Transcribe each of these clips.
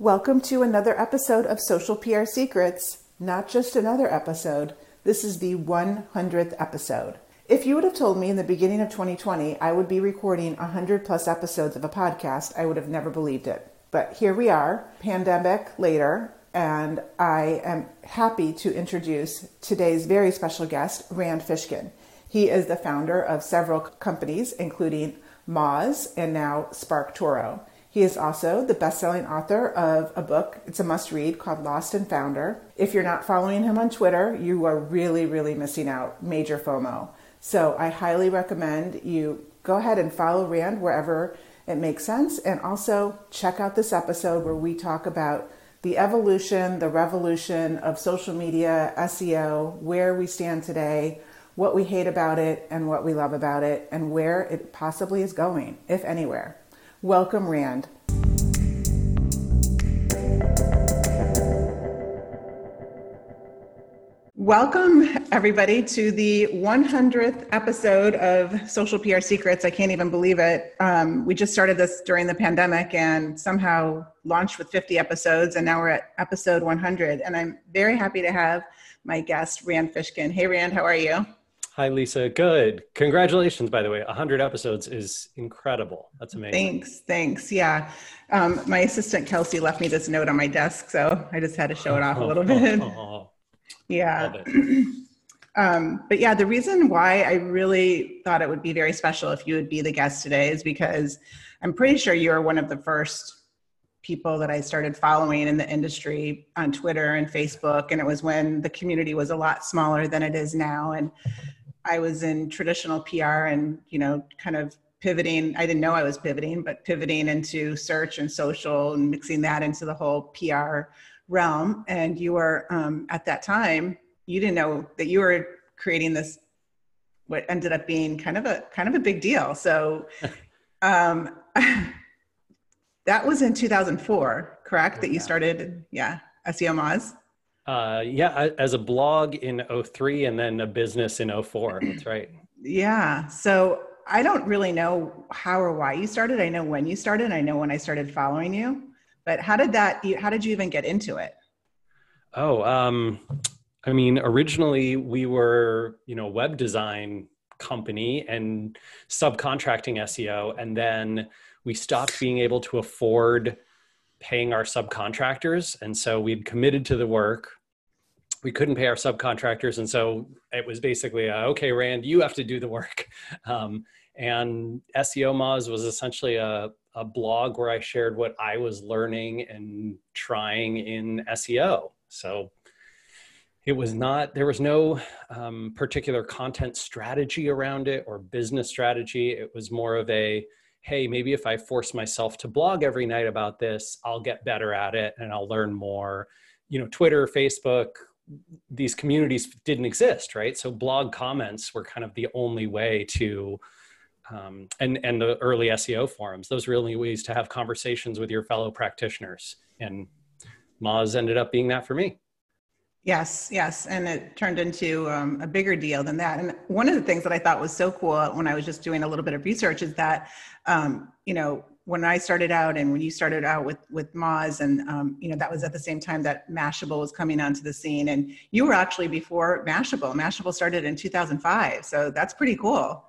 Welcome to another episode of Social PR Secrets. Not just another episode, this is the 100th episode. If you would have told me in the beginning of 2020 I would be recording 100 plus episodes of a podcast, I would have never believed it. But here we are, pandemic later, and I am happy to introduce today's very special guest, Rand Fishkin. He is the founder of several companies, including Moz and now SparkToro. He is also the best selling author of a book, it's a must read called Lost and Founder. If you're not following him on Twitter, you are really, really missing out. Major FOMO. So I highly recommend you go ahead and follow Rand wherever it makes sense. And also check out this episode where we talk about the evolution, the revolution of social media, SEO, where we stand today, what we hate about it, and what we love about it, and where it possibly is going, if anywhere. Welcome, Rand. Welcome, everybody, to the 100th episode of Social PR Secrets. I can't even believe it. Um, we just started this during the pandemic and somehow launched with 50 episodes, and now we're at episode 100. And I'm very happy to have my guest, Rand Fishkin. Hey, Rand, how are you? Hi, Lisa. Good. Congratulations, by the way. 100 episodes is incredible. That's amazing. Thanks. Thanks. Yeah. Um, my assistant, Kelsey, left me this note on my desk, so I just had to show it off a little bit. yeah. Um, but yeah, the reason why I really thought it would be very special if you would be the guest today is because I'm pretty sure you're one of the first people that I started following in the industry on Twitter and Facebook. And it was when the community was a lot smaller than it is now. And I was in traditional PR and, you know, kind of pivoting. I didn't know I was pivoting, but pivoting into search and social and mixing that into the whole PR realm. And you were um, at that time, you didn't know that you were creating this, what ended up being kind of a kind of a big deal. So um, that was in 2004, correct? That you started, yeah, SEO Moz. Uh, yeah, as a blog in 03 and then a business in 04. That's right. yeah. So I don't really know how or why you started. I know when you started. I know when I started following you. But how did that, how did you even get into it? Oh, um, I mean, originally we were, you know, web design company and subcontracting SEO. And then we stopped being able to afford paying our subcontractors. And so we'd committed to the work. We couldn't pay our subcontractors. And so it was basically, a, okay, Rand, you have to do the work. Um, and SEO Moz was essentially a, a blog where I shared what I was learning and trying in SEO. So it was not, there was no um, particular content strategy around it or business strategy. It was more of a, hey, maybe if I force myself to blog every night about this, I'll get better at it and I'll learn more. You know, Twitter, Facebook, these communities didn't exist, right? So blog comments were kind of the only way to, um, and and the early SEO forums. Those were only ways to have conversations with your fellow practitioners. And Moz ended up being that for me. Yes, yes. And it turned into um, a bigger deal than that. And one of the things that I thought was so cool when I was just doing a little bit of research is that, um, you know, when I started out and when you started out with, with Moz and, um, you know, that was at the same time that Mashable was coming onto the scene. And you were actually before Mashable. Mashable started in 2005. So that's pretty cool.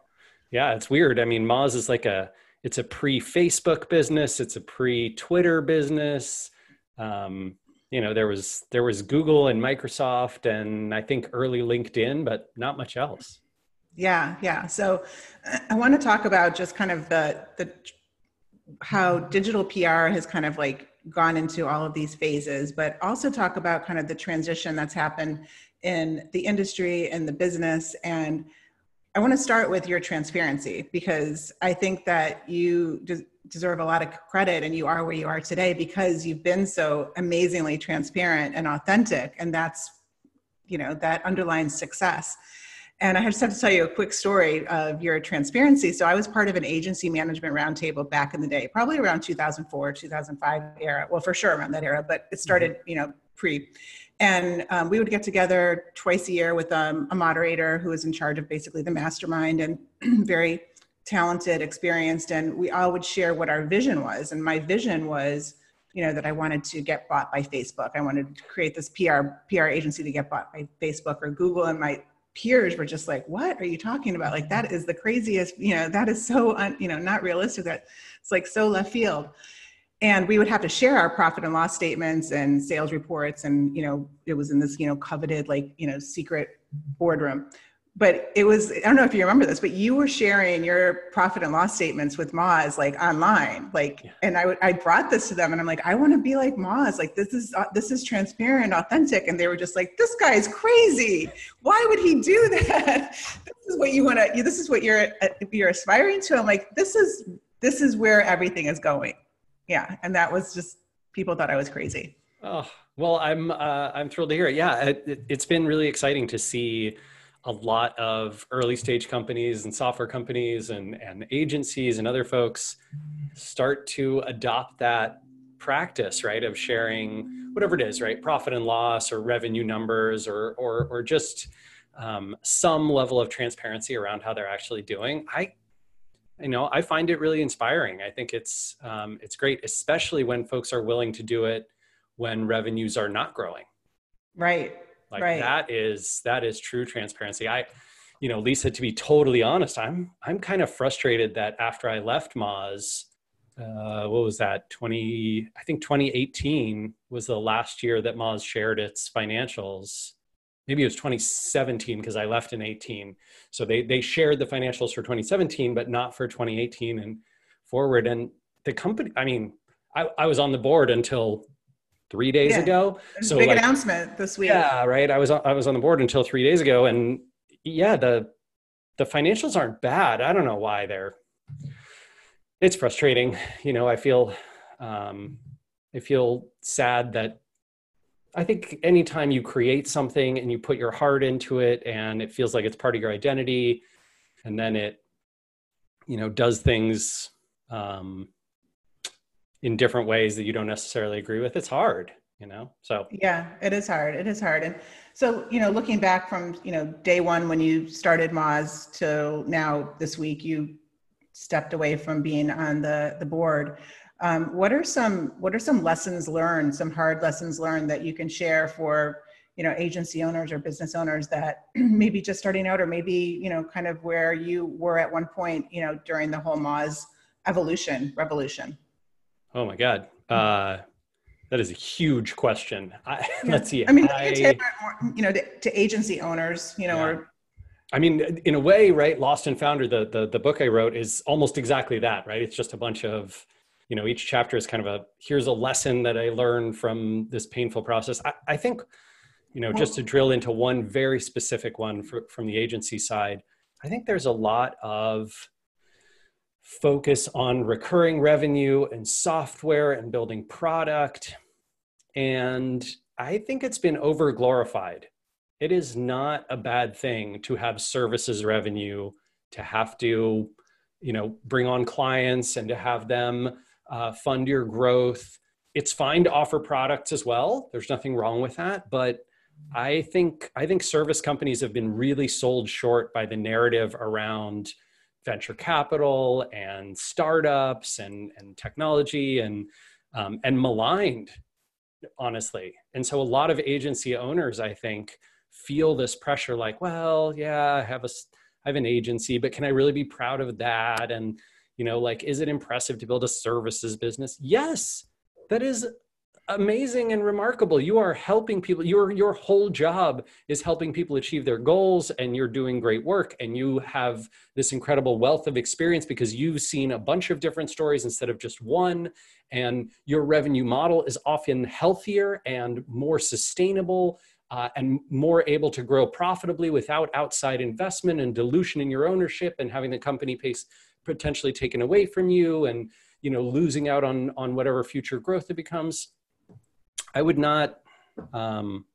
Yeah, it's weird. I mean, Moz is like a, it's a pre-Facebook business. It's a pre-Twitter business. Um, you know there was there was google and microsoft and i think early linkedin but not much else. Yeah yeah. So i want to talk about just kind of the the how digital pr has kind of like gone into all of these phases but also talk about kind of the transition that's happened in the industry and the business. And i want to start with your transparency because i think that you just deserve a lot of credit and you are where you are today because you've been so amazingly transparent and authentic. And that's you know that underlines success. And i just have to tell you a quick story of your transparency. So i was part of an agency management roundtable back in the day probably around 2004 2005 era. Well for sure around that era but it started mm-hmm. you know pre. And um, we would get together twice a year with um, a moderator who was in charge of basically the mastermind and very talented, experienced, and we all would share what our vision was. And my vision was you know that i wanted to get bought by facebook. I wanted to create this pr pr agency to get bought by facebook or google. And my peers were just like what are you talking about? Like that is the craziest you know that is so un, you know not realistic. That it's like so left field. And we would have to share our profit and loss statements and sales reports. And you know it was in this you know coveted like you know secret boardroom but it was i don't know if you remember this but you were sharing your profit and loss statements with Moz like online like yeah. and i i brought this to them and i'm like i want to be like Moz like this is uh, this is transparent authentic and they were just like this guy is crazy. Why would he do that? This is what you want to this is what you're uh, you're aspiring to. I'm like this is this is where everything is going. Yeah and that was just people thought i was crazy. Oh well i'm uh, i'm thrilled to hear it. Yeah it, it, it's been really exciting to see a lot of early stage companies and software companies and, and agencies and other folks start to adopt that practice right of sharing whatever it is right profit and loss or revenue numbers or or, or just um, some level of transparency around how they're actually doing. I you know i find it really inspiring. I think it's um, it's great especially when folks are willing to do it when revenues are not growing. Right like right. that is that is true transparency. I, you know, Lisa, to be totally honest, I'm I'm kind of frustrated that after I left Moz, uh, what was that? Twenty, I think 2018 was the last year that Moz shared its financials. Maybe it was 2017 because I left in 18. So they they shared the financials for 2017, but not for 2018 and forward. And the company, I mean, I, I was on the board until three days yeah. ago. So big like, announcement this week. Yeah, right. I was I was on the board until three days ago, and yeah, the the financials aren't bad. I don't know why they're. It's frustrating, you know. I feel, um, I feel sad that. I think anytime you create something and you put your heart into it, and it feels like it's part of your identity, and then it, you know, does things um, in different ways that you don't necessarily agree with it's hard you know? So yeah it is hard it is hard. And so you know looking back from you know day one when you started moz to now this week you stepped away from being on the the board. Um, what are some what are some lessons learned some hard lessons learned that you can share for you know agency owners or business owners that maybe just starting out or maybe you know kind of where you were at one point you know during the whole moz evolution revolution Oh my God. Uh, that is a huge question. I, yeah. Let's see. I mean, I, you know, to, to, agency owners, you know, yeah. or I mean, in a way, right? Lost and Founder, the, the the book I wrote is almost exactly that, right? It's just a bunch of, you know, each chapter is kind of a here's a lesson that I learned from this painful process. I, I think, you know, well, just to drill into one very specific one for, from the agency side, I think there's a lot of focus on recurring revenue and software and building product. And I think it's been over glorified. It is not a bad thing to have services revenue, to have to, you know, bring on clients and to have them uh, fund your growth. It's fine to offer products as well. There's nothing wrong with that, but I think I think service companies have been really sold short by the narrative around venture capital and startups and, and technology and, um, and maligned, honestly. And so a lot of agency owners, I think, feel this pressure like, well, yeah, I have a, I have an agency, but can I really be proud of that? And, you know, like, is it impressive to build a services business? Yes, that is amazing and remarkable. You are helping people. Your your whole job is helping people achieve their goals, and you're doing great work. And you have this incredible wealth of experience because you've seen a bunch of different stories instead of just one. And your revenue model is often healthier and more sustainable. Uh, and more able to grow profitably without outside investment and dilution in your ownership and having the company pace potentially taken away from you and you know losing out on on whatever future growth it becomes I would not, um,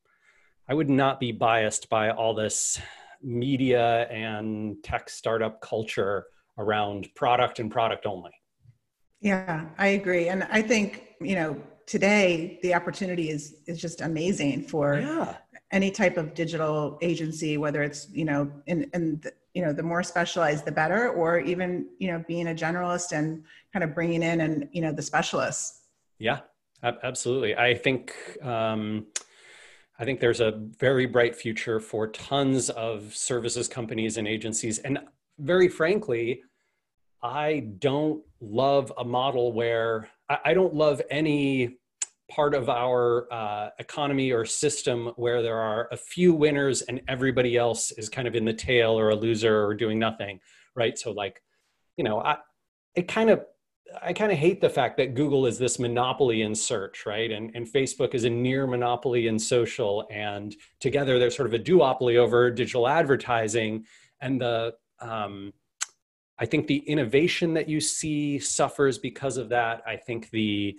I would not be biased by all this media and tech startup culture around product and product only. Yeah, I agree, and I think you know today the opportunity is is just amazing for yeah. any type of digital agency, whether it's you know in in the, you know the more specialized the better, or even you know being a generalist and kind of bringing in and you know the specialists. Yeah, Absolutely. I think um, I think there's a very bright future for tons of services companies and agencies. And very frankly, I don't love a model where I, don't love any part of our uh, economy or system where there are a few winners and everybody else is kind of in the tail or a loser or doing nothing, right? So, like, you know, I, it kind of I kind of hate the fact that Google is this monopoly in search, right? And, and Facebook is a near monopoly in social. And together they're sort of a duopoly over digital advertising. And the, um, I think the innovation that you see suffers because of that. I think the,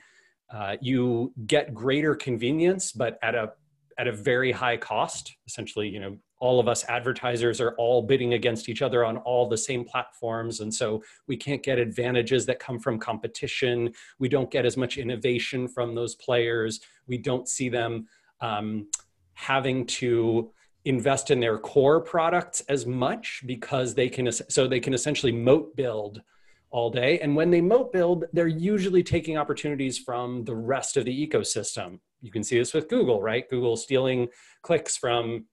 uh, you get greater convenience, but at a, at a very high cost. Essentially, you know, all of us advertisers are all bidding against each other on all the same platforms. And so we can't get advantages that come from competition. We don't get as much innovation from those players. We don't see them um, having to invest in their core products as much because they can so they can essentially moat build all day. And when they moat build they're usually taking opportunities from the rest of the ecosystem. You can see this with google right? Google stealing clicks from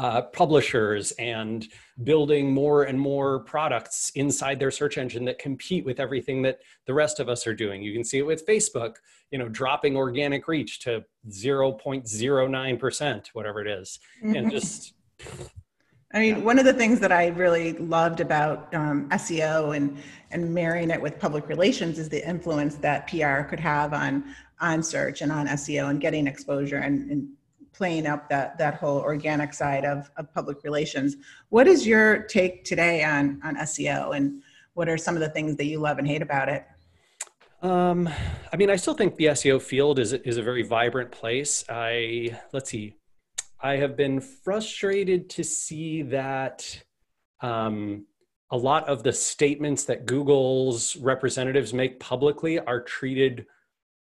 uh, publishers and building more and more products inside their search engine that compete with everything that the rest of us are doing. You can see it with Facebook, you know, dropping organic reach to 0.09%, whatever it is. Mm-hmm. And just I mean, one of the things that I really loved about um, SEO and and marrying it with public relations is the influence that PR could have on on search and on SEO and getting exposure and, and playing up that that whole organic side of, of public relations. What is your take today on on SEO and what are some of the things that you love and hate about it? Um, I mean, I still think the SEO field is is a very vibrant place. I let's see, I have been frustrated to see that um, a lot of the statements that Google's representatives make publicly are treated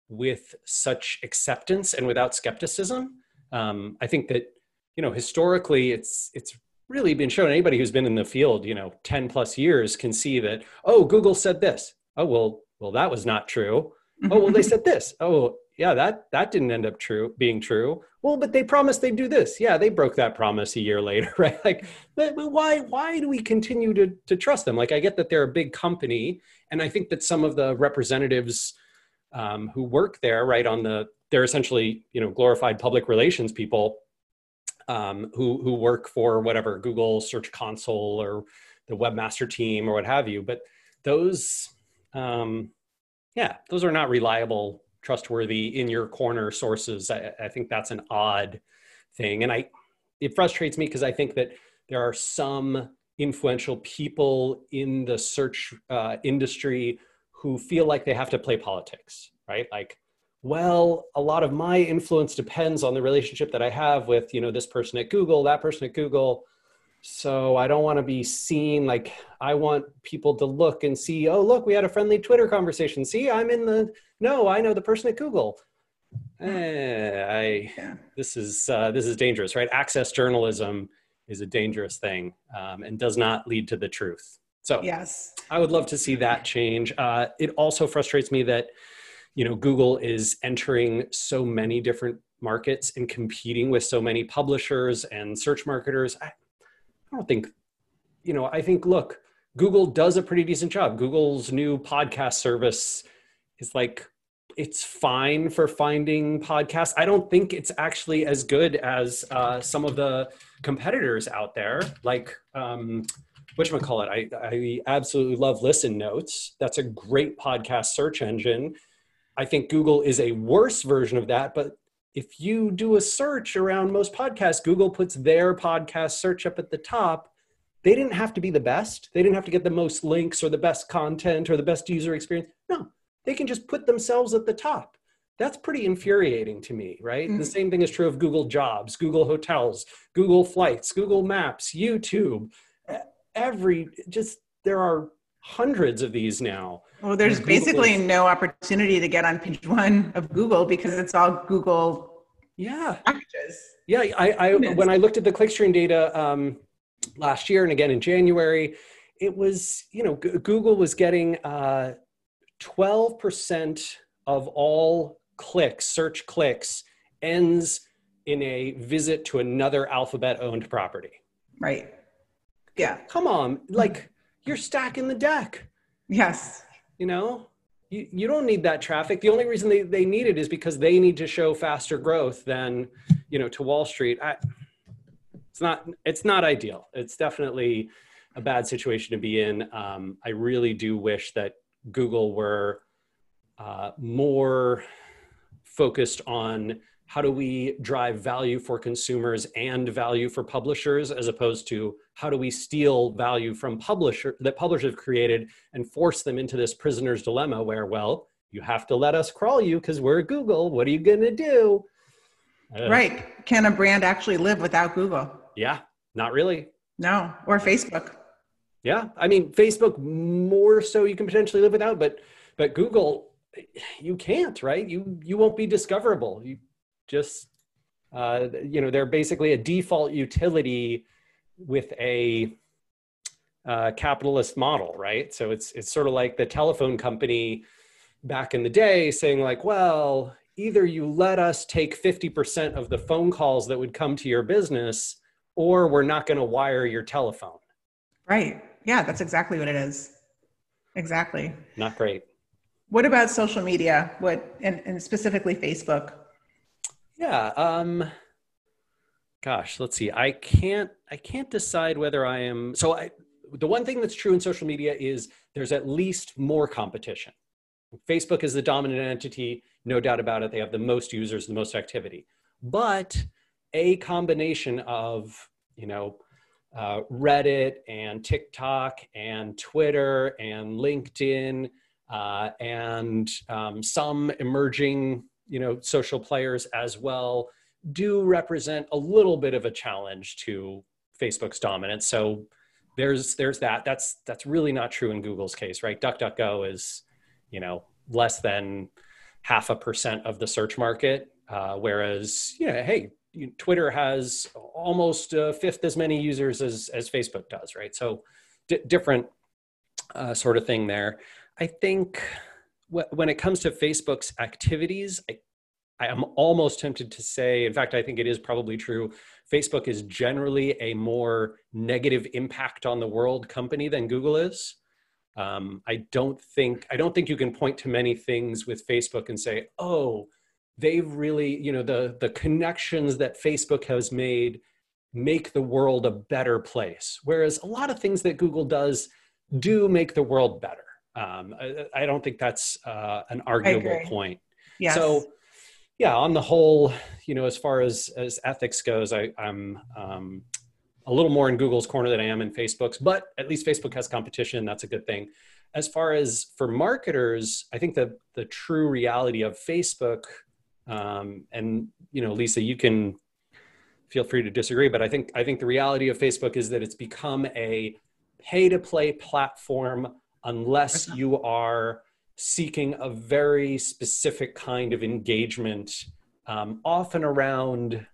with such acceptance and without skepticism um, I think that you know historically it's it's really been shown. Anybody who's been in the field, you know, ten plus years can see that. Oh, Google said this. Oh well, well that was not true. Oh well, they said this. Oh yeah, that that didn't end up true being true. Well, but they promised they'd do this. Yeah, they broke that promise a year later, right? Like, but, but why why do we continue to to trust them? Like, I get that they're a big company, and I think that some of the representatives um, who work there, right on the they're essentially you know glorified public relations people um, who who work for whatever Google Search Console or the webmaster team or what have you. But those, um, yeah, those are not reliable, trustworthy, in your corner sources. I, I think that's an odd thing, and I it frustrates me because I think that there are some influential people in the search uh, industry who feel like they have to play politics, right? Like well a lot of my influence depends on the relationship that i have with you know this person at google that person at google. So i don't want to be seen like i want people to look and see oh look we had a friendly twitter conversation. See i'm in the no i know the person at google. Eh, i yeah. this is uh, this is dangerous right? Access journalism is a dangerous thing um, and does not lead to the truth. So yes. I would love to see that change. Uh, it also frustrates me that you know google is entering so many different markets and competing with so many publishers and search marketers. I, I don't think you know i think look google does a pretty decent job. Google's new podcast service is like it's fine for finding podcasts. I don't think it's actually as good as uh, some of the competitors out there. Like um, which call it I, I absolutely love listen notes. That's a great podcast search engine I think Google is a worse version of that. But if you do a search around most podcasts, Google puts their podcast search up at the top. They didn't have to be the best. They didn't have to get the most links or the best content or the best user experience. No, they can just put themselves at the top. That's pretty infuriating to me, right? Mm-hmm. The same thing is true of Google Jobs, Google Hotels, Google Flights, Google Maps, YouTube. Every just there are hundreds of these now. Well, there's basically no opportunity to get on page one of Google because it's all Google yeah packages. Yeah, I, I when I looked at the clickstream data um, last year and again in January, it was you know G- Google was getting uh, twelve percent of all clicks, search clicks, ends in a visit to another Alphabet owned property. Right. Yeah. Come on, like you're stacking the deck. Yes. You know, you, you don't need that traffic. The only reason they, they need it is because they need to show faster growth than, you know, to Wall Street. I, it's not it's not ideal. It's definitely a bad situation to be in. Um, I really do wish that Google were uh, more focused on how do we drive value for consumers and value for publishers as opposed to how do we steal value from publisher that publishers have created and force them into this prisoner's dilemma where well you have to let us crawl you because we're google. What are you going to do? Uh, right. Can a brand actually live without google? Yeah. Not really. No. Or facebook. Yeah. I mean facebook more so you can potentially live without but but google you can't right? You you won't be discoverable. You just uh, you know they're basically a default utility with a uh, capitalist model right? So it's it's sort of like the telephone company back in the day saying like well either you let us take 50% of the phone calls that would come to your business or we're not going to wire your telephone. Right. Yeah that's exactly what it is. Exactly. Not great. What about social media? What and, and specifically facebook yeah. Um, gosh, let's see. I can't. I can't decide whether I am. So I. The one thing that's true in social media is there's at least more competition. Facebook is the dominant entity, no doubt about it. They have the most users, the most activity. But a combination of you know uh, Reddit and TikTok and Twitter and LinkedIn uh, and um, some emerging you know social players as well do represent a little bit of a challenge to facebook's dominance. So there's there's that. That's that's really not true in google's case right? Duckduckgo is you know less than half a percent of the search market uh, whereas you know hey twitter has almost a fifth as many users as as facebook does right? So d- different uh, sort of thing there. I think when it comes to Facebook's activities, I, I am almost tempted to say, in fact, I think it is probably true. Facebook is generally a more negative impact on the world company than Google is. Um, I don't think I don't think you can point to many things with Facebook and say, oh, they've really, you know, the the connections that Facebook has made make the world a better place. Whereas a lot of things that Google does do make the world better. Um, I, I, don't think that's uh, an arguable point. Yes. So, yeah, on the whole, you know, as far as as ethics goes, I, am um, a little more in Google's corner than I am in Facebook's, but at least Facebook has competition. That's a good thing. As far as for marketers, I think the the true reality of Facebook, um, and you know, Lisa, you can feel free to disagree, but I think I think the reality of Facebook is that it's become a pay to play platform unless you are seeking a very specific kind of engagement, um, often around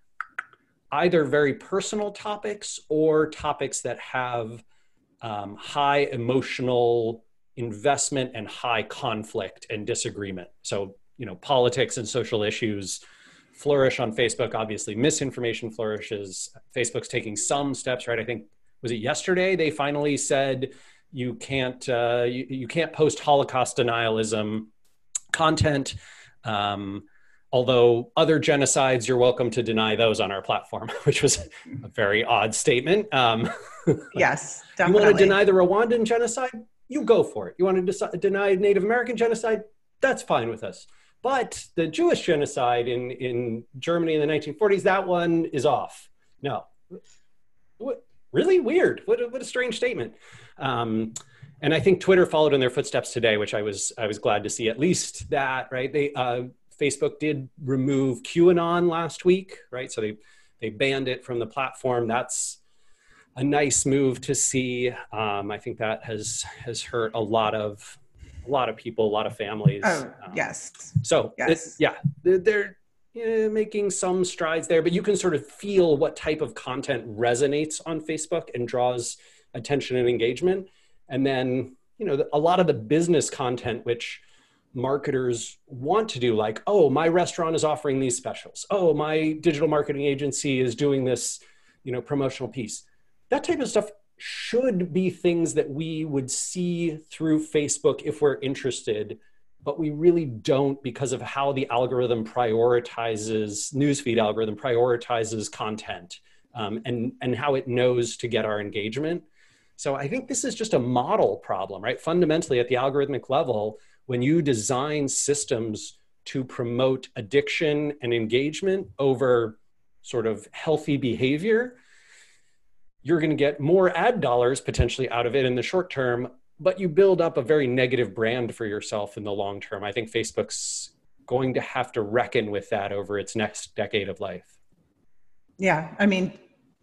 either very personal topics or topics that have um, high emotional investment and high conflict and disagreement. So, you know, politics and social issues flourish on Facebook. Obviously, misinformation flourishes. Facebook's taking some steps, right? I think was it yesterday they finally said you can't uh, you, you can't post Holocaust denialism content. Um, although other genocides, you're welcome to deny those on our platform, which was a very odd statement. Um, yes, definitely. You want to deny the Rwandan genocide? You go for it. You want to de- deny Native American genocide? That's fine with us. But the Jewish genocide in, in Germany in the 1940s, that one is off. No. What? Really weird. What a, what a strange statement. Um, and I think Twitter followed in their footsteps today, which I was I was glad to see. At least that right. They uh, Facebook did remove QAnon last week, right? So they they banned it from the platform. That's a nice move to see. Um, I think that has has hurt a lot of a lot of people, a lot of families. Oh um, yes. So yes. It, yeah, they're, they're yeah, making some strides there, but you can sort of feel what type of content resonates on Facebook and draws attention and engagement. And then, you know, a lot of the business content, which marketers want to do like oh my restaurant is offering these specials oh my digital marketing agency is doing this you know promotional piece that type of stuff should be things that we would see through facebook if we're interested but we really don't because of how the algorithm prioritizes newsfeed algorithm prioritizes content um, and and how it knows to get our engagement. So i think this is just a model problem right? Fundamentally at the algorithmic level when you design systems to promote addiction and engagement over sort of healthy behavior, you're going to get more ad dollars potentially out of it in the short term, but you build up a very negative brand for yourself in the long term. I think Facebook's going to have to reckon with that over its next decade of life. Yeah, I mean,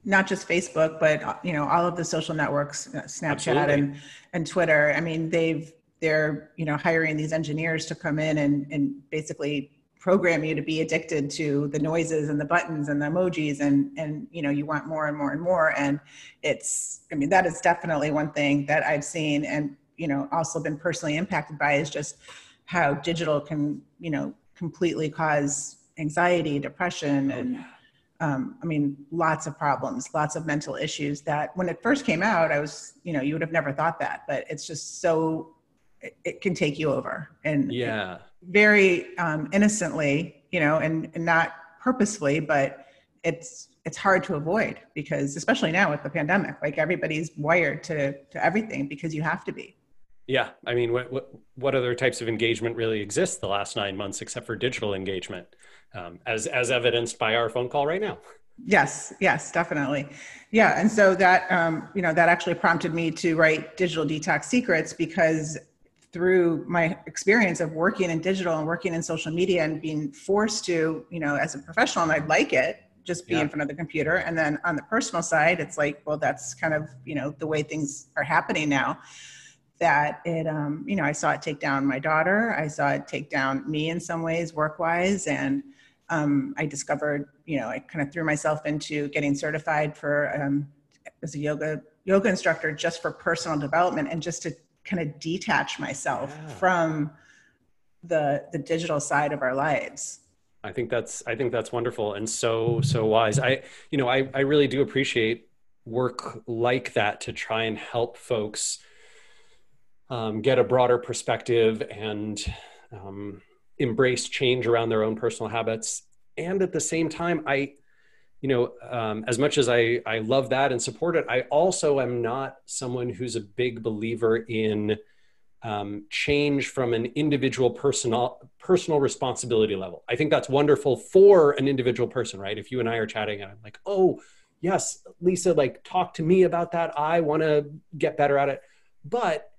not just Facebook, but you know, all of the social networks, uh, Snapchat Absolutely. and and Twitter. I mean, they've they're you know hiring these engineers to come in and and basically program you to be addicted to the noises and the buttons and the emojis and and you know you want more and more and more. And it's i mean that is definitely one thing that i've seen and you know also been personally impacted by is just how digital can you know completely cause anxiety depression oh, and um, i mean lots of problems lots of mental issues that when it first came out i was you know you would have never thought that but it's just so it, it can take you over. And yeah very um, innocently you know and, and not purposefully but it's it's hard to avoid because especially now with the pandemic like everybody's wired to to everything because you have to be. Yeah. I mean what what, what other types of engagement really exist the last nine months except for digital engagement um, as as evidenced by our phone call right now? Yes. Yes definitely. Yeah. And so that um, you know that actually prompted me to write digital detox secrets because through my experience of working in digital and working in social media and being forced to, you know, as a professional, and I like it, just be yeah. in front of the computer. And then on the personal side, it's like, well, that's kind of, you know, the way things are happening now. That it, um, you know, I saw it take down my daughter. I saw it take down me in some ways, work wise. And um, I discovered, you know, I kind of threw myself into getting certified for um, as a yoga yoga instructor just for personal development and just to kind of detach myself yeah. from the the digital side of our lives. I think that's i think that's wonderful and so so wise. I you know i i really do appreciate work like that to try and help folks um, get a broader perspective and um, embrace change around their own personal habits. And at the same time i you know, um, as much as I, I love that and support it, I also am not someone who's a big believer in um, change from an individual personal personal responsibility level. I think that's wonderful for an individual person, right? If you and I are chatting and I'm like, oh, yes, Lisa, like talk to me about that. I want to get better at it. But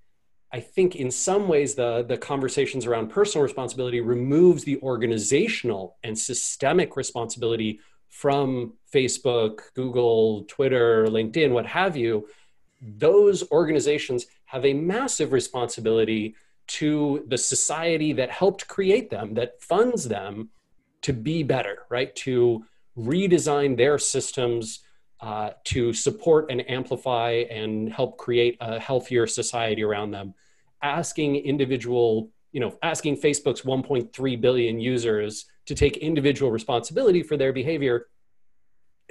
I think in some ways the the conversations around personal responsibility removes the organizational and systemic responsibility from Facebook, Google, Twitter, LinkedIn, what have you, those organizations have a massive responsibility to the society that helped create them, that funds them to be better, right? To redesign their systems uh, to support and amplify and help create a healthier society around them. Asking individual, you know, asking Facebook's 1.3 billion users to take individual responsibility for their behavior.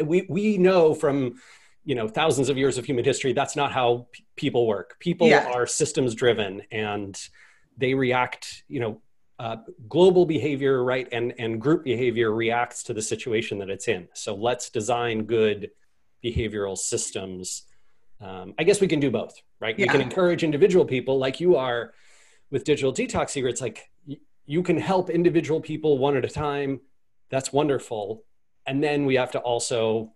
We we know from you know thousands of years of human history that's not how p- people work. People yeah. are systems driven and they react you know uh, global behavior right and and group behavior reacts to the situation that it's in. So let's design good behavioral systems. Um, i guess we can do both right? Yeah. we can encourage individual people like you are with digital detox secrets like y- you can help individual people one at a time. That's wonderful. And then we have to also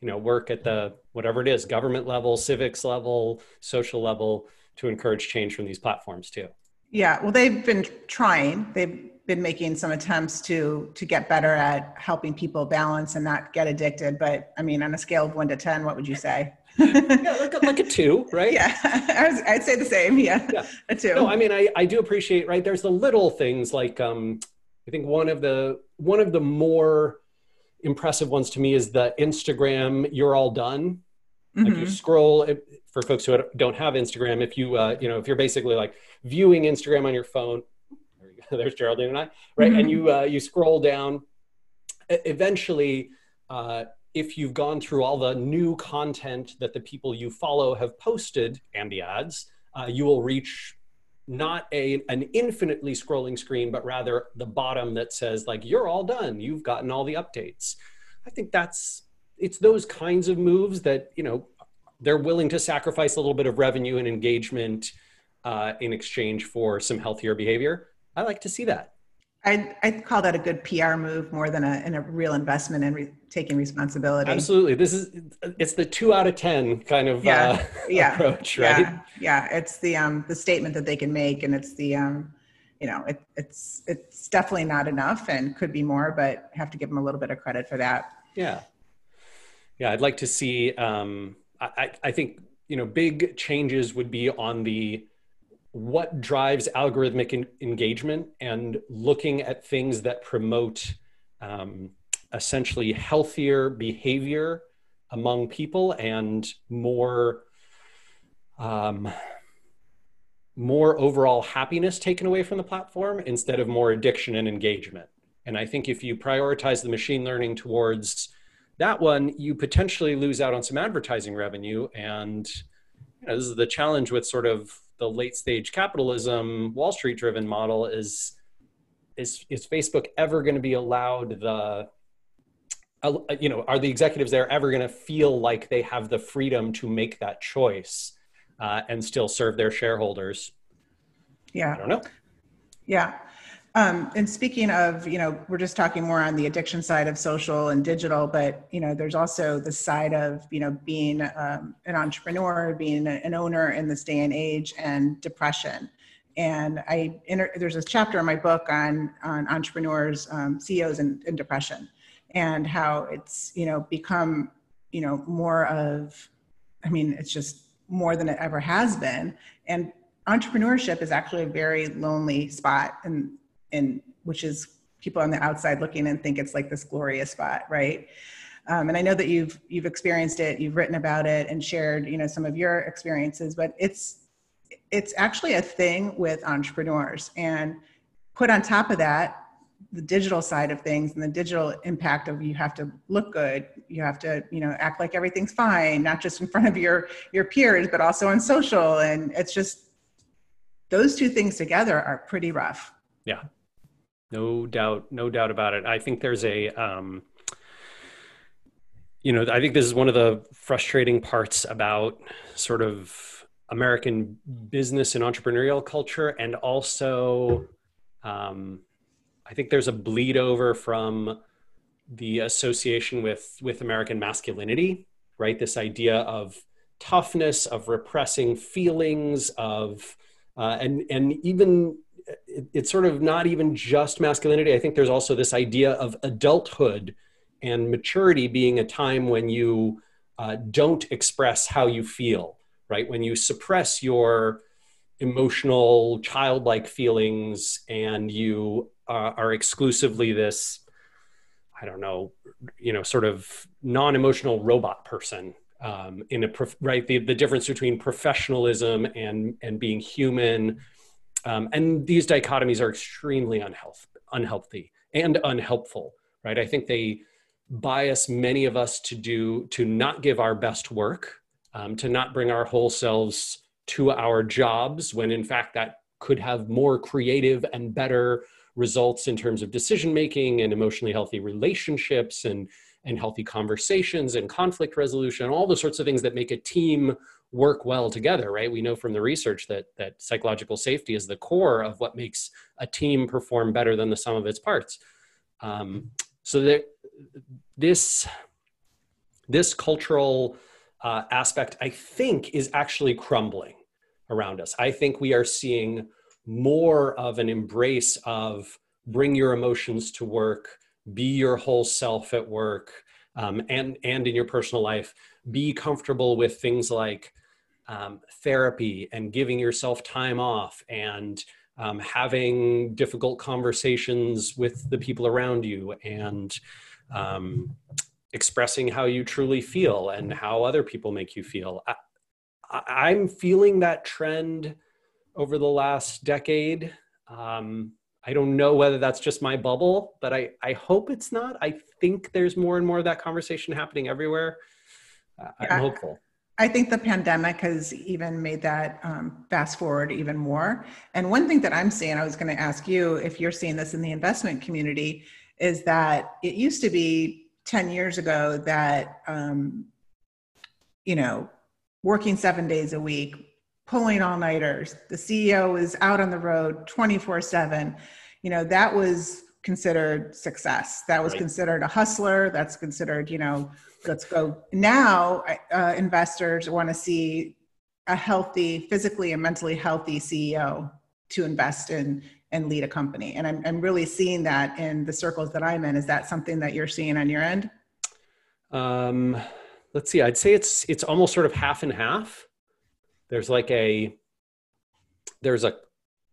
you know work at the whatever it is government level civics level social level to encourage change from these platforms too. Yeah well they've been trying. They've been making some attempts to to get better at helping people balance and not get addicted but i mean on a scale of 1 to 10 what would you say yeah like a, like a two right yeah I was, i'd say the same yeah, yeah. a two no i mean I, I do appreciate right there's the little things like um i think one of the one of the more impressive ones to me is the Instagram "You're All Done." Mm-hmm. Like you scroll for folks who don't have Instagram. If you uh, you know if you're basically like viewing Instagram on your phone, there's Geraldine and I, right? Mm-hmm. And you uh, you scroll down. Eventually, uh, if you've gone through all the new content that the people you follow have posted and the ads, uh, you will reach not a an infinitely scrolling screen, but rather the bottom that says like you're all done. You've gotten all the updates. I think that's it's those kinds of moves that you know they're willing to sacrifice a little bit of revenue and engagement uh, in exchange for some healthier behavior. I like to see that. I I call that a good PR move more than a, in a real investment in re- taking responsibility. Absolutely, this is it's the two out of ten kind of yeah, uh, yeah, approach, right? Yeah, yeah, it's the um the statement that they can make, and it's the um you know it, it's it's definitely not enough and could be more, but have to give them a little bit of credit for that. Yeah, yeah, I'd like to see. Um, I I think you know big changes would be on the what drives algorithmic engagement and looking at things that promote um, essentially healthier behavior among people and more um, more overall happiness taken away from the platform instead of more addiction and engagement. And i think if you prioritize the machine learning towards that one you potentially lose out on some advertising revenue. And you know, this is the challenge with sort of the late stage capitalism, Wall Street driven model is is is Facebook ever going to be allowed the uh, you know are the executives there ever going to feel like they have the freedom to make that choice uh, and still serve their shareholders? Yeah, I don't know. Yeah, um, and speaking of, you know, we're just talking more on the addiction side of social and digital, but you know, there's also the side of, you know, being um, an entrepreneur, being an owner in this day and age, and depression. And I inter- there's a chapter in my book on on entrepreneurs, um, CEOs, and, and depression, and how it's you know become you know more of, I mean, it's just more than it ever has been, and entrepreneurship is actually a very lonely spot and and which is people on the outside looking and think it's like this glorious spot, right? Um, and I know that you've you've experienced it, you've written about it, and shared you know some of your experiences. But it's it's actually a thing with entrepreneurs, and put on top of that the digital side of things and the digital impact of you have to look good you have to you know act like everything's fine not just in front of your your peers but also on social and it's just those two things together are pretty rough yeah no doubt, no doubt about it. I think there's a, um, you know, I think this is one of the frustrating parts about sort of American business and entrepreneurial culture, and also, um, I think there's a bleed over from the association with with American masculinity, right? This idea of toughness, of repressing feelings, of uh, and and even it, it's sort of not even just masculinity. I think there's also this idea of adulthood and maturity being a time when you uh, don't express how you feel, right? When you suppress your emotional, childlike feelings and you uh, are exclusively this, I don't know, you know, sort of non emotional robot person. Um, in a prof- right the, the difference between professionalism and and being human um, and these dichotomies are extremely unhealth, unhealthy and unhelpful, right? I think they bias many of us to do to not give our best work, um, to not bring our whole selves to our jobs, when in fact that could have more creative and better results in terms of decision making and emotionally healthy relationships and and healthy conversations and conflict resolution all the sorts of things that make a team work well together right? We know from the research that that psychological safety is the core of what makes a team perform better than the sum of its parts. Um, so that this this cultural uh, aspect i think is actually crumbling around us. I think we are seeing more of an embrace of bring your emotions to work be your whole self at work um, and and in your personal life be comfortable with things like um, therapy and giving yourself time off and um, having difficult conversations with the people around you and um, expressing how you truly feel and how other people make you feel. I, am feeling that trend over the last decade. Um, I don't know whether that's just my bubble, but I, I hope it's not. I think there's more and more of that conversation happening everywhere. Uh, I'm hopeful. I think the pandemic has even made that um, fast forward even more. And one thing that I'm seeing, I was going to ask you if you're seeing this in the investment community, is that it used to be 10 years ago that, um, you know, working seven days a week, pulling all nighters, the CEO is out on the road 24 7. You know, that was considered success. That was Right. considered a hustler. That's considered, you know, let's go. Now, uh, investors want to see a healthy, physically and mentally healthy CEO to invest in and lead a company. And I'm, I'm really seeing that in the circles that I'm in. Is that something that you're seeing on your end? Um, let's see. I'd say it's it's almost sort of half and half. There's like a there's a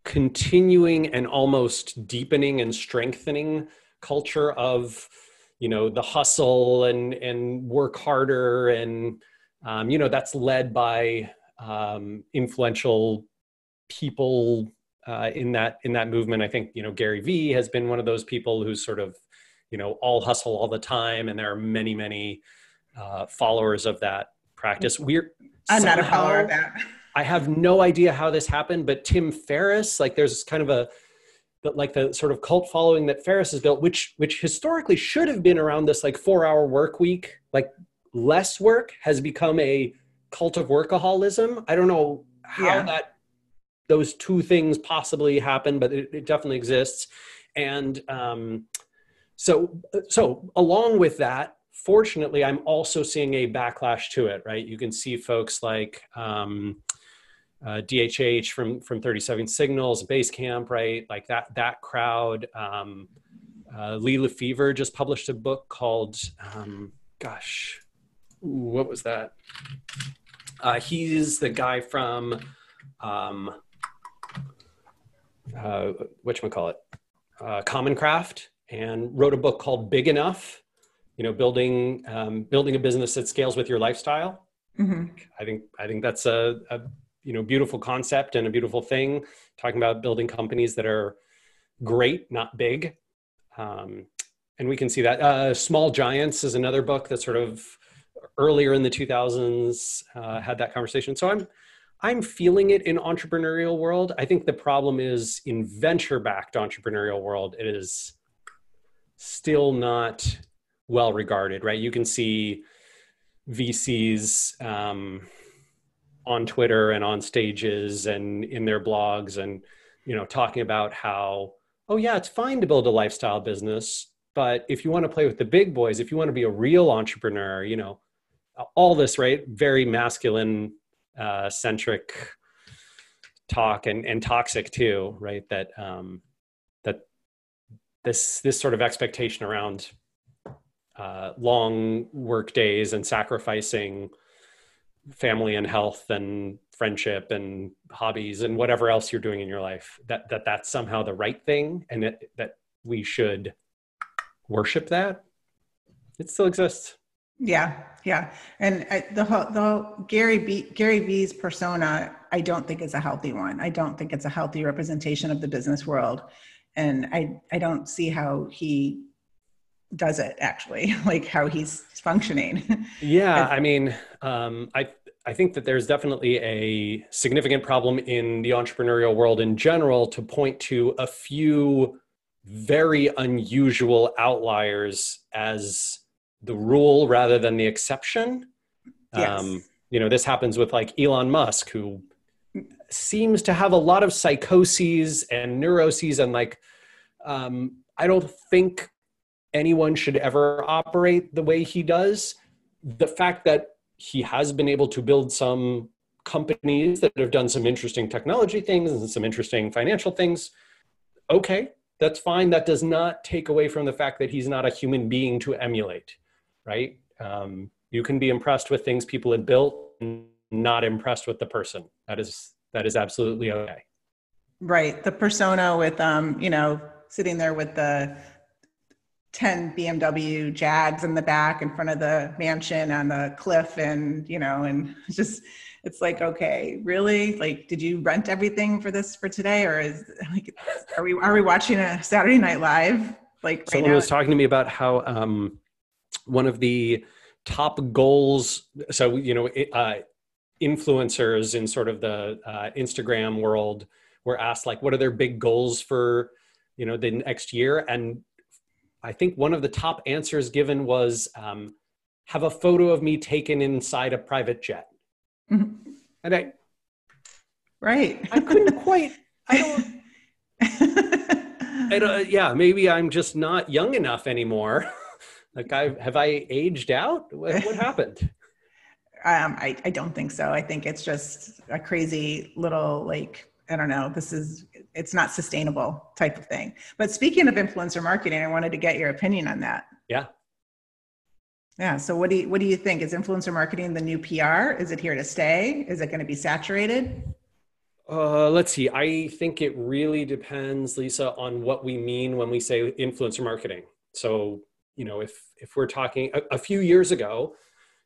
continuing and almost deepening and strengthening culture of you know the hustle and and work harder and um, you know that's led by um, influential people uh, in that in that movement. I think you know Gary Vee has been one of those people who's sort of you know all hustle all the time, and there are many many uh, followers of that practice. We're I'm not a follower of that. I have no idea how this happened, but Tim Ferriss, like there's kind of a but like the sort of cult following that Ferriss has built, which which historically should have been around this like four hour work week, like less work has become a cult of workaholism. I don't know how Yeah. that those two things possibly happen, but it, it definitely exists. And um, so so along with that, fortunately, I'm also seeing a backlash to it. Right, you can see folks like. Um, uh, DHH from from 37 Signals, Basecamp, right? Like that that crowd. Um, uh, Lee LeFever just published a book called, um, gosh, what was that? Uh, he's the guy from, um, uh, what call it, uh, Common Craft, and wrote a book called Big Enough. You know, building um, building a business that scales with your lifestyle. hmm I think I think that's a, a you know beautiful concept and a beautiful thing. Talking about building companies that are great, not big, um, and we can see that. Uh, Small Giants is another book that sort of earlier in the 2000s uh, had that conversation. So I'm I'm feeling it in entrepreneurial world. I think the problem is in venture backed entrepreneurial world. It is still not well regarded, right? You can see VCs um, on Twitter and on stages and in their blogs and you know talking about how oh yeah it's fine to build a lifestyle business but if you want to play with the big boys if you want to be a real entrepreneur you know all this right very masculine uh, centric talk and and toxic too right that um that this this sort of expectation around uh, long work days and sacrificing family and health and friendship and hobbies and whatever else you're doing in your life that that that's somehow the right thing and that we should worship that it still exists. Yeah, yeah, and I, the whole the whole Gary V, Gary V's persona, I don't think is a healthy one. I don't think it's a healthy representation of the business world, and I I don't see how he does it actually, like how he's functioning. yeah i mean um, i i think that there's definitely a significant problem in the entrepreneurial world in general to point to a few very unusual outliers as the rule rather than the exception Yes. um, you know this happens with like elon musk who seems to have a lot of psychoses and neuroses and like um, i don't think anyone should ever operate the way he does. The fact that he has been able to build some companies that have done some interesting technology things and some interesting financial things okay that's fine. That does not take away from the fact that he's not a human being to emulate right? Um, you can be impressed with things people had built and not impressed with the person. That is that is absolutely okay. Right, the persona with um, you know, sitting there with the 10 BMW Jags in the back in front of the mansion on the cliff and you know and just it's like okay really? Like did you rent everything for this for today? Or is like are we are we watching a Saturday Night Live like right someone now? was talking to me about how um, one of the top goals so you know uh, influencers in sort of the uh, Instagram world were asked like what are their big goals for you know the next year? And I think one of the top answers given was um, have a photo of me taken inside a private jet. Mm-hmm. And I, right, I couldn't quite. I don't. I don't. Yeah, maybe I'm just not young enough anymore. like I have I aged out? What, what happened? Um, I, I don't think so. I think it's just a crazy little like I don't know, this is, it's not sustainable type of thing. But speaking of influencer marketing, I wanted to get your opinion on that. Yeah. Yeah. So what do you, what do you think? Is influencer marketing the new PR? Is it here to stay? Is it going to be saturated? Uh, let's see. I think it really depends, Lisa, on what we mean when we say influencer marketing. So, you know, if if we're talking a, a few years ago,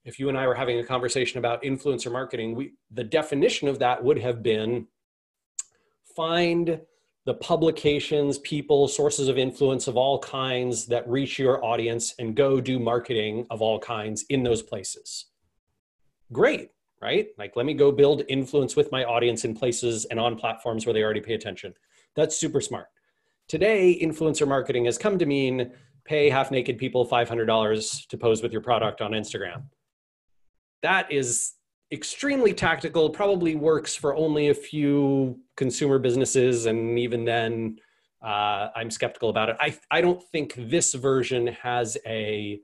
if you and I were having a conversation about influencer marketing, we the definition of that would have been find the publications, people, sources of influence of all kinds that reach your audience and go do marketing of all kinds in those places. Great, right? Like, let me go build influence with my audience in places and on platforms where they already pay attention. That's super smart. Today, influencer marketing has come to mean pay half naked people $500 to pose with your product on Instagram. That is extremely tactical, probably works for only a few consumer businesses, and even then, uh, I'm skeptical about it. I I don't think this version has a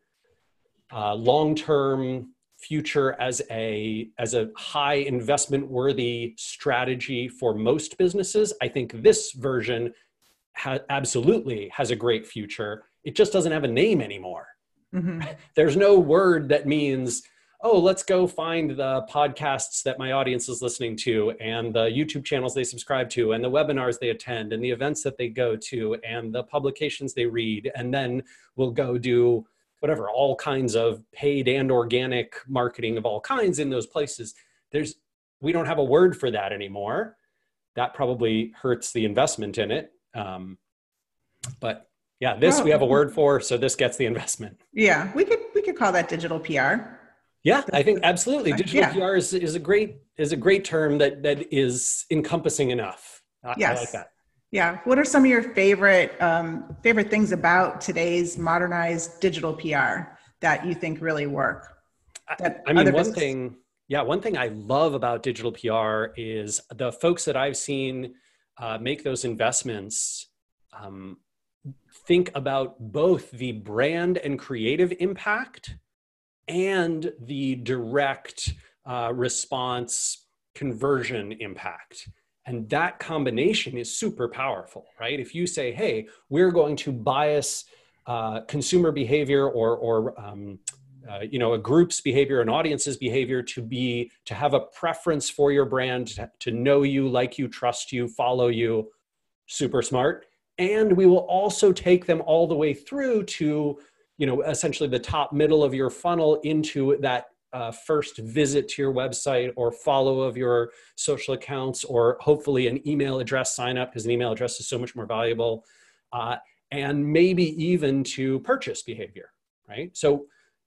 uh, long-term future as a as a high investment worthy strategy for most businesses. I think this version ha- absolutely has a great future. It just doesn't have a name anymore. Mm-hmm. There's no word that means oh, let's go find the podcasts that my audience is listening to and the YouTube channels they subscribe to and the webinars they attend and the events that they go to and the publications they read. And then we'll go do whatever, all kinds of paid and organic marketing of all kinds in those places. There's, we don't have a word for that anymore. That probably hurts the investment in it. Um, but yeah, this we have a word for, so this gets the investment. Yeah, we could we could call that digital PR. Yeah, I think absolutely. Digital yeah. PR is, is a great is a great term that that is encompassing enough. I, yes. I like that. Yeah. What are some of your favorite um, favorite things about today's modernized digital PR that you think really work? I, I mean, one businesses- thing. Yeah, one thing I love about digital PR is the folks that I've seen uh, make those investments. Um, think about both the brand and creative impact and the direct uh, response conversion impact. And that combination is super powerful, right? If you say, hey, we're going to bias uh, consumer behavior or, or um, uh, you know, a group's behavior, an audience's behavior to be, to have a preference for your brand, to, to know you, like you, trust you, follow you, super smart. And we will also take them all the way through to you know essentially the top middle of your funnel into that uh, first visit to your website or follow of your social accounts or hopefully an email address sign up because an email address is so much more valuable uh, and maybe even to purchase behavior right? So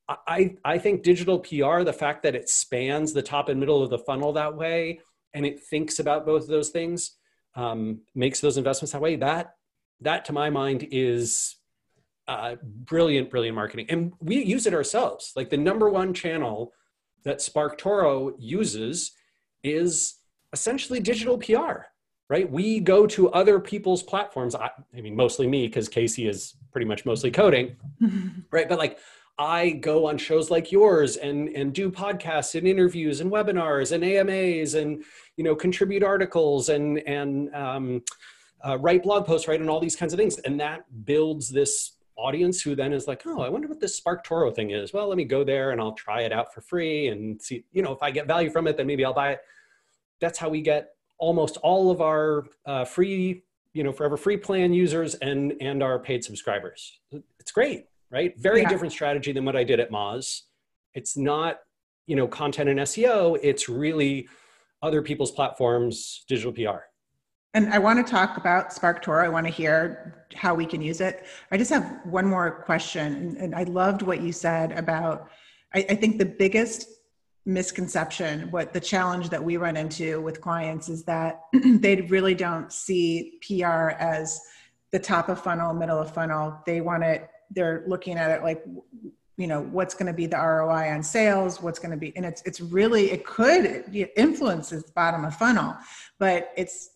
I, I think digital pr the fact that it spans the top and middle of the funnel that way and it thinks about both of those things um, makes those investments that way that that to my mind is uh, brilliant, brilliant marketing. And we use it ourselves. Like the number one channel that SparkToro uses is essentially digital PR, right? We go to other people's platforms. I, I mean, mostly me, because Casey is pretty much mostly coding, right? But like, I go on shows like yours and and do podcasts and interviews and webinars and AMAs and you know contribute articles and and um, uh, write blog posts, right, and all these kinds of things, and that builds this audience who then is like, oh, I wonder what this SparkToro thing is. Well, let me go there and I'll try it out for free and see, you know, if I get value from it, then maybe I'll buy it. That's how we get almost all of our uh, free, you know forever free plan users and and our paid subscribers it's great right very yeah. different strategy than what i did at moz it's not you know content and seo it's really other people's platforms digital pr and I want to talk about SparkToro. I want to hear how we can use it. I just have one more question. And I loved what you said about, I, I think the biggest misconception, what the challenge that we run into with clients is that they really don't see PR as the top of funnel, middle of funnel. They want it, they're looking at it like, you know, what's going to be the ROI on sales, what's going to be, and it's, it's really, it could influence the bottom of funnel, but it's,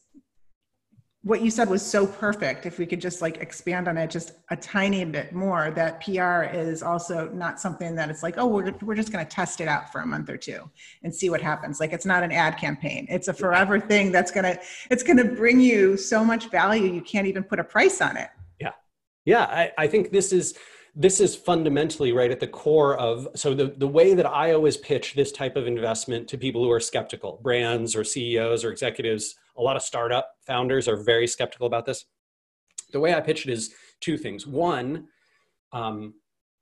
what you said was so perfect if we could just like expand on it just a tiny bit more that pr is also not something that it's like oh we're, we're just going to test it out for a month or two and see what happens. Like it's not an ad campaign. It's a forever thing that's going to it's going to bring you so much value you can't even put a price on it. Yeah. Yeah i, I think this is this is fundamentally right at the core of so the, the way that i always pitch this type of investment to people who are skeptical brands or ceos or executives a lot of startup founders are very skeptical about this. The way I pitch it is two things. One, um,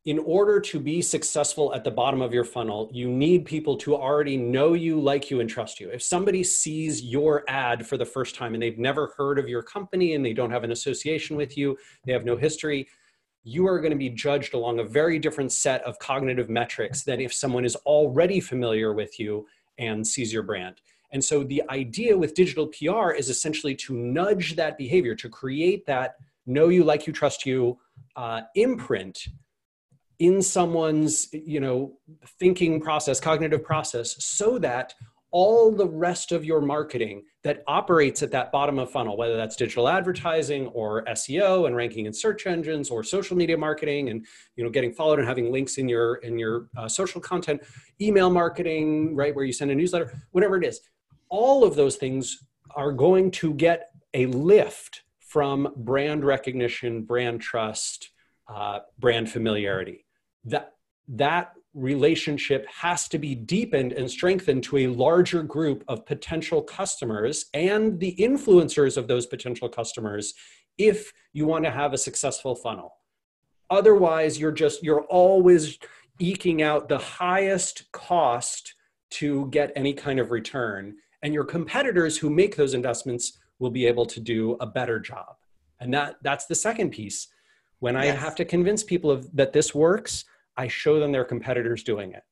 in order to be successful at the bottom of your funnel, you need people to already know you, like you, and trust you. If somebody sees your ad for the first time and they've never heard of your company and they don't have an association with you, they have no history, you are going to be judged along a very different set of cognitive metrics than if someone is already familiar with you and sees your brand. And so the idea with digital PR is essentially to nudge that behavior, to create that know you, like you, trust you uh, imprint in someone's you know thinking process cognitive process so that all the rest of your marketing that operates at that bottom of funnel whether that's digital advertising or seo and ranking in search engines or social media marketing and you know getting followed and having links in your in your uh, social content email marketing right where you send a newsletter whatever it is all of those things are going to get a lift from brand recognition, brand trust, uh, brand familiarity. That that relationship has to be deepened and strengthened to a larger group of potential customers and the influencers of those potential customers if you want to have a successful funnel otherwise you're just you're always eking out the highest cost to get any kind of return and your competitors who make those investments will be able to do a better job. And that that's the second piece. When i have to convince people of that this works i show them their competitors doing it.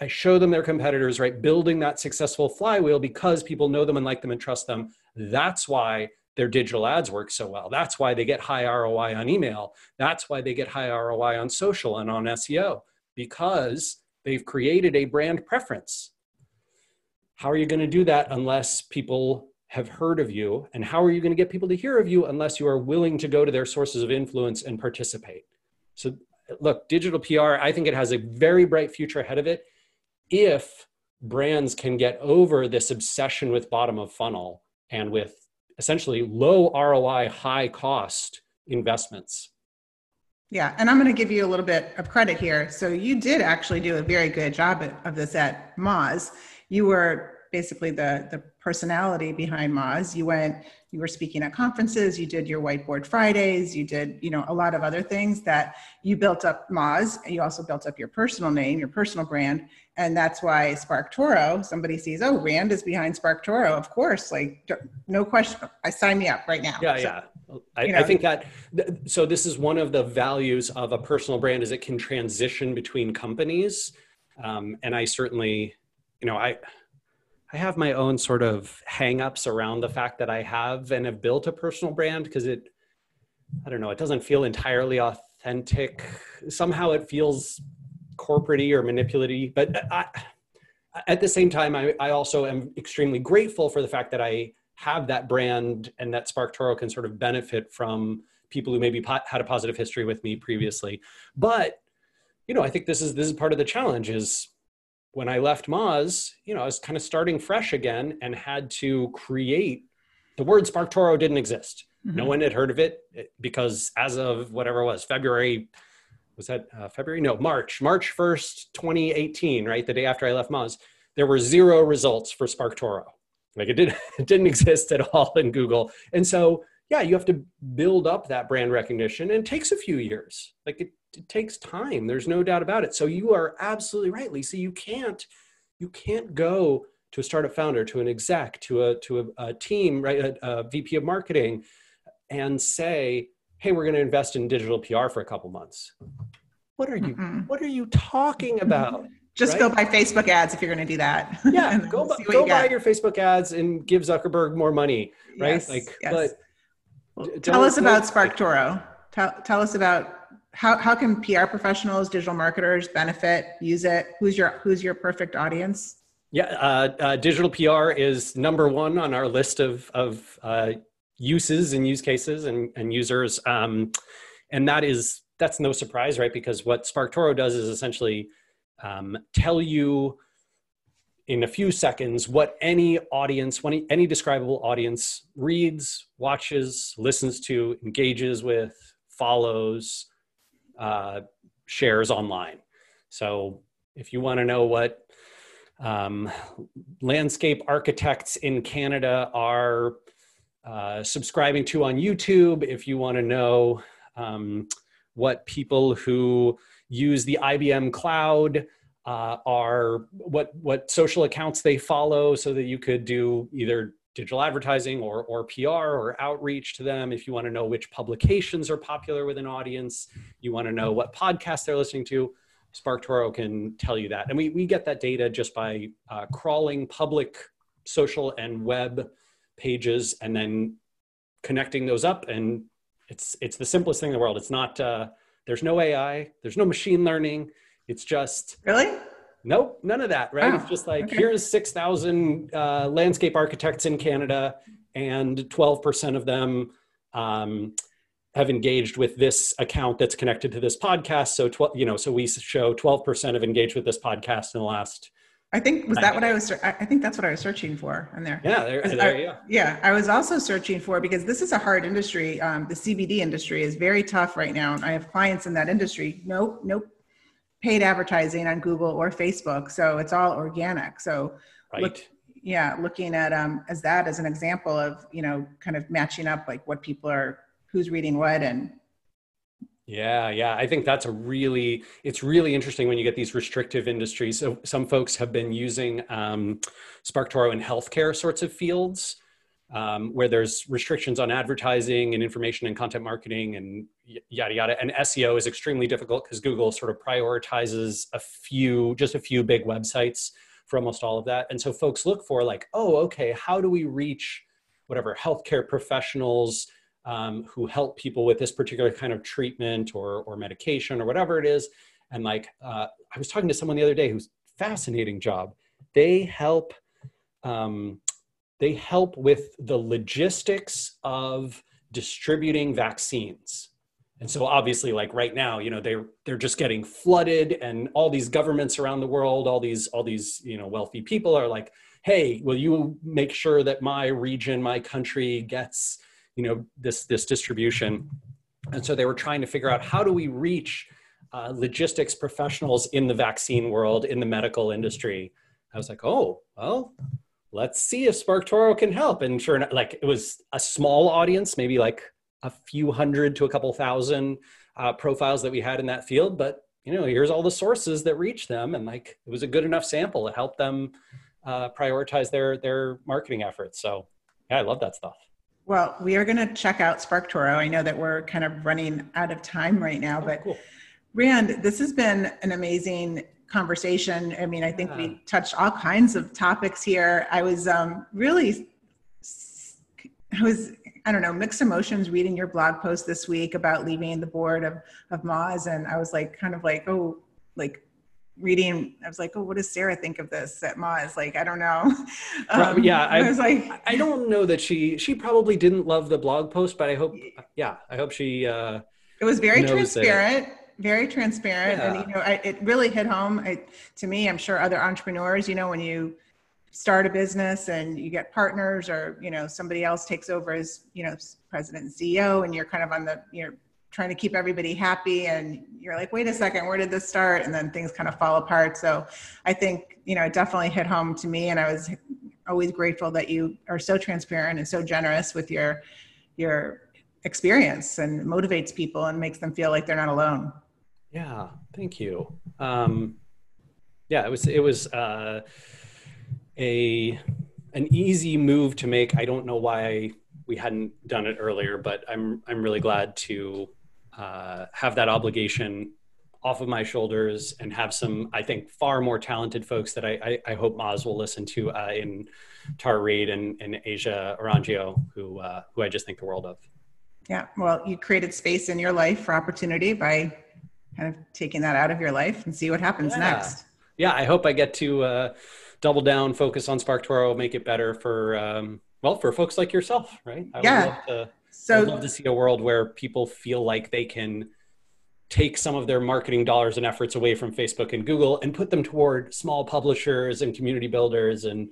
I show them their competitors right building that successful flywheel because people know them and like them and trust them. That's why their digital ads work so well. That's why they get high roi on email. That's why they get high roi on social and on seo because they've created a brand preference how are you going to do that unless people have heard of you? And how are you going to get people to hear of you unless you are willing to go to their sources of influence and participate? So, look, digital PR, I think it has a very bright future ahead of it if brands can get over this obsession with bottom of funnel and with essentially low ROI, high cost investments. Yeah, and I'm going to give you a little bit of credit here. So you did actually do a very good job of this at Moz you were basically the the personality behind Moz. You went, you were speaking at conferences, you did your whiteboard Fridays, you did, you know, a lot of other things that you built up Moz. You also built up your personal name, your personal brand. And that's why SparkToro, somebody sees, oh, Rand is behind SparkToro. Of course, like no question. I sign me up right now. Yeah, so, yeah. I, you know, I think that so this is one of the values of a personal brand is it can transition between companies. Um, and I certainly you know, I I have my own sort of hangups around the fact that I have and have built a personal brand because it I don't know, it doesn't feel entirely authentic. Somehow it feels corporatey or manipulative, but I, at the same time, I, I also am extremely grateful for the fact that I have that brand and that Spark SparkToro can sort of benefit from people who maybe po- had a positive history with me previously. But you know, I think this is this is part of the challenge is when I left Moz, you know, I was kind of starting fresh again and had to create the word SparkToro didn't exist. Mm-hmm. No one had heard of it because as of whatever it was, February, was that uh, February? No, March, March 1st, 2018, right? The day after I left Moz, there were zero results for SparkToro. Like it, did, it didn't exist at all in Google. And so, yeah, you have to build up that brand recognition and it takes a few years. Like it, it takes time. There's no doubt about it. So you are absolutely right, Lisa. You can't you can't go to a startup founder, to an exec, to a to a, a team, right, a, a, VP of marketing, and say, "Hey, we're going to invest in digital PR for a couple months." What are you mm What are you talking about? Just right? go buy Facebook ads if you're going to do that. Yeah, go, bu- go you buy your Facebook ads and give Zuckerberg more money, right? Yes, like, yes. but well, tell us about SparkToro. Tell, tell us about how, how can PR professionals, digital marketers benefit, use it? Who's your who's your perfect audience? Yeah, uh, uh, digital PR is number one on our list of of uh, uses and use cases and, and users, um, and that is that's no surprise, right? Because what SparkToro does is essentially um, tell you in a few seconds what any audience, any, any describable audience reads, watches, listens to, engages with, follows, uh, shares online. So if you want to know what um, landscape architects in Canada are uh, subscribing to on YouTube, if you want to know um, what people who use the IBM cloud uh, are what what social accounts they follow so that you could do either digital advertising or, or PR or outreach to them. If you want to know which publications are popular with an audience, you want to know what podcasts they're listening to, SparkToro can tell you that. And we, we get that data just by uh, crawling public social and web pages and then connecting those up. And it's, it's the simplest thing in the world. It's not, uh, there's no AI, there's no machine learning. It's just really Nope, none of that, right? Oh, it's just like okay. here's 6,000 uh, landscape architects in Canada, and 12% of them um, have engaged with this account that's connected to this podcast. So, tw- you know, so we show 12% have engaged with this podcast in the last. I think was that what I was. I think that's what I was searching for in there. Yeah, there, there I, Yeah, I was also searching for because this is a hard industry. Um, the CBD industry is very tough right now. And I have clients in that industry. Nope, nope paid advertising on Google or Facebook. So it's all organic. So right. Look, yeah, looking at um, as that as an example of, you know, kind of matching up like what people are, who's reading what and yeah, yeah. I think that's a really, it's really interesting when you get these restrictive industries. So some folks have been using um, SparkToro in healthcare sorts of fields um, where there's restrictions on advertising and information and content marketing and yada yada. And SEO is extremely difficult because Google sort of prioritizes a few, just a few big websites for almost all of that. And so folks look for like, oh, okay, how do we reach whatever healthcare professionals um, who help people with this particular kind of treatment or or medication or whatever it is? And like, uh, I was talking to someone the other day who's fascinating job. They help. Um, they help with the logistics of distributing vaccines and so obviously like right now you know they're they're just getting flooded and all these governments around the world all these all these you know wealthy people are like hey will you make sure that my region my country gets you know this this distribution and so they were trying to figure out how do we reach uh, logistics professionals in the vaccine world in the medical industry i was like oh well let's see if SparkToro can help. And sure enough, like it was a small audience, maybe like a few hundred to a couple thousand uh, profiles that we had in that field. But you know, here's all the sources that reach them, and like it was a good enough sample to help them uh, prioritize their their marketing efforts. So yeah, I love that stuff. Well, we are going to check out SparkToro. I know that we're kind of running out of time right now, oh, but cool. Rand, this has been an amazing conversation. I mean, I think yeah. we touched all kinds of topics here. I was um, really, I was, I don't know, mixed emotions reading your blog post this week about leaving the board of, of Moz. And I was like, kind of like, oh, like reading, I was like, oh, what does Sarah think of this at Moz? Like, I don't know. Um, yeah. I, I, was like, I don't know that she, she probably didn't love the blog post, but I hope, yeah, I hope she, uh, it was very transparent very transparent yeah. and you know I, it really hit home I, to me i'm sure other entrepreneurs you know when you start a business and you get partners or you know somebody else takes over as you know president and ceo and you're kind of on the you're trying to keep everybody happy and you're like wait a second where did this start and then things kind of fall apart so i think you know it definitely hit home to me and i was always grateful that you are so transparent and so generous with your your experience and motivates people and makes them feel like they're not alone. Yeah, thank you. Um, yeah, it was it was uh, a an easy move to make. I don't know why we hadn't done it earlier, but I'm I'm really glad to uh, have that obligation off of my shoulders and have some, I think, far more talented folks that I, I, I hope Moz will listen to uh, in Tar Reid and, and Asia Orangio, who, uh, who I just think the world of. Yeah, well, you created space in your life for opportunity by kind of taking that out of your life and see what happens yeah. next. Yeah, I hope I get to uh, double down, focus on SparkToro, make it better for, um, well, for folks like yourself, right? I yeah. Would love to, so, I'd love to see a world where people feel like they can take some of their marketing dollars and efforts away from Facebook and Google and put them toward small publishers and community builders and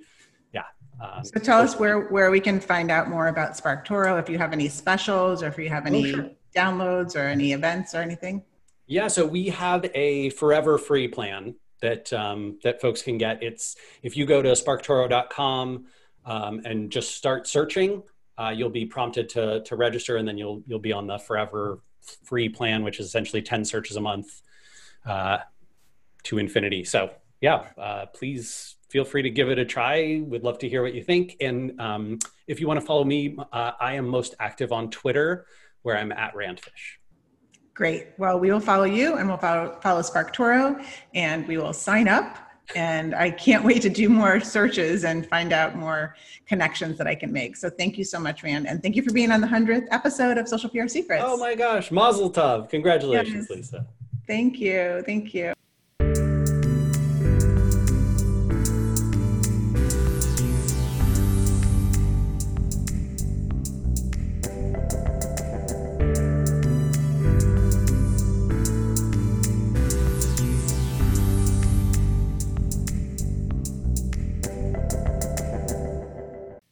yeah. Um, so tell us where where we can find out more about SparkToro if you have any specials or if you have any oh, sure. downloads or any events or anything. Yeah, so we have a forever free plan that um, that folks can get. It's if you go to sparktoro.com um, and just start searching, uh, you'll be prompted to to register, and then you'll you'll be on the forever free plan, which is essentially 10 searches a month uh, to infinity. So yeah, uh, please feel free to give it a try. We'd love to hear what you think. And um, if you want to follow me, uh, I am most active on Twitter, where I'm at Randfish. Great. Well, we will follow you and we'll follow, follow SparkToro and we will sign up and I can't wait to do more searches and find out more connections that I can make. So thank you so much, Rand, and thank you for being on the hundredth episode of Social PR Secrets. Oh my gosh, Mazel Tov! Congratulations, yes. Lisa. Thank you, thank you.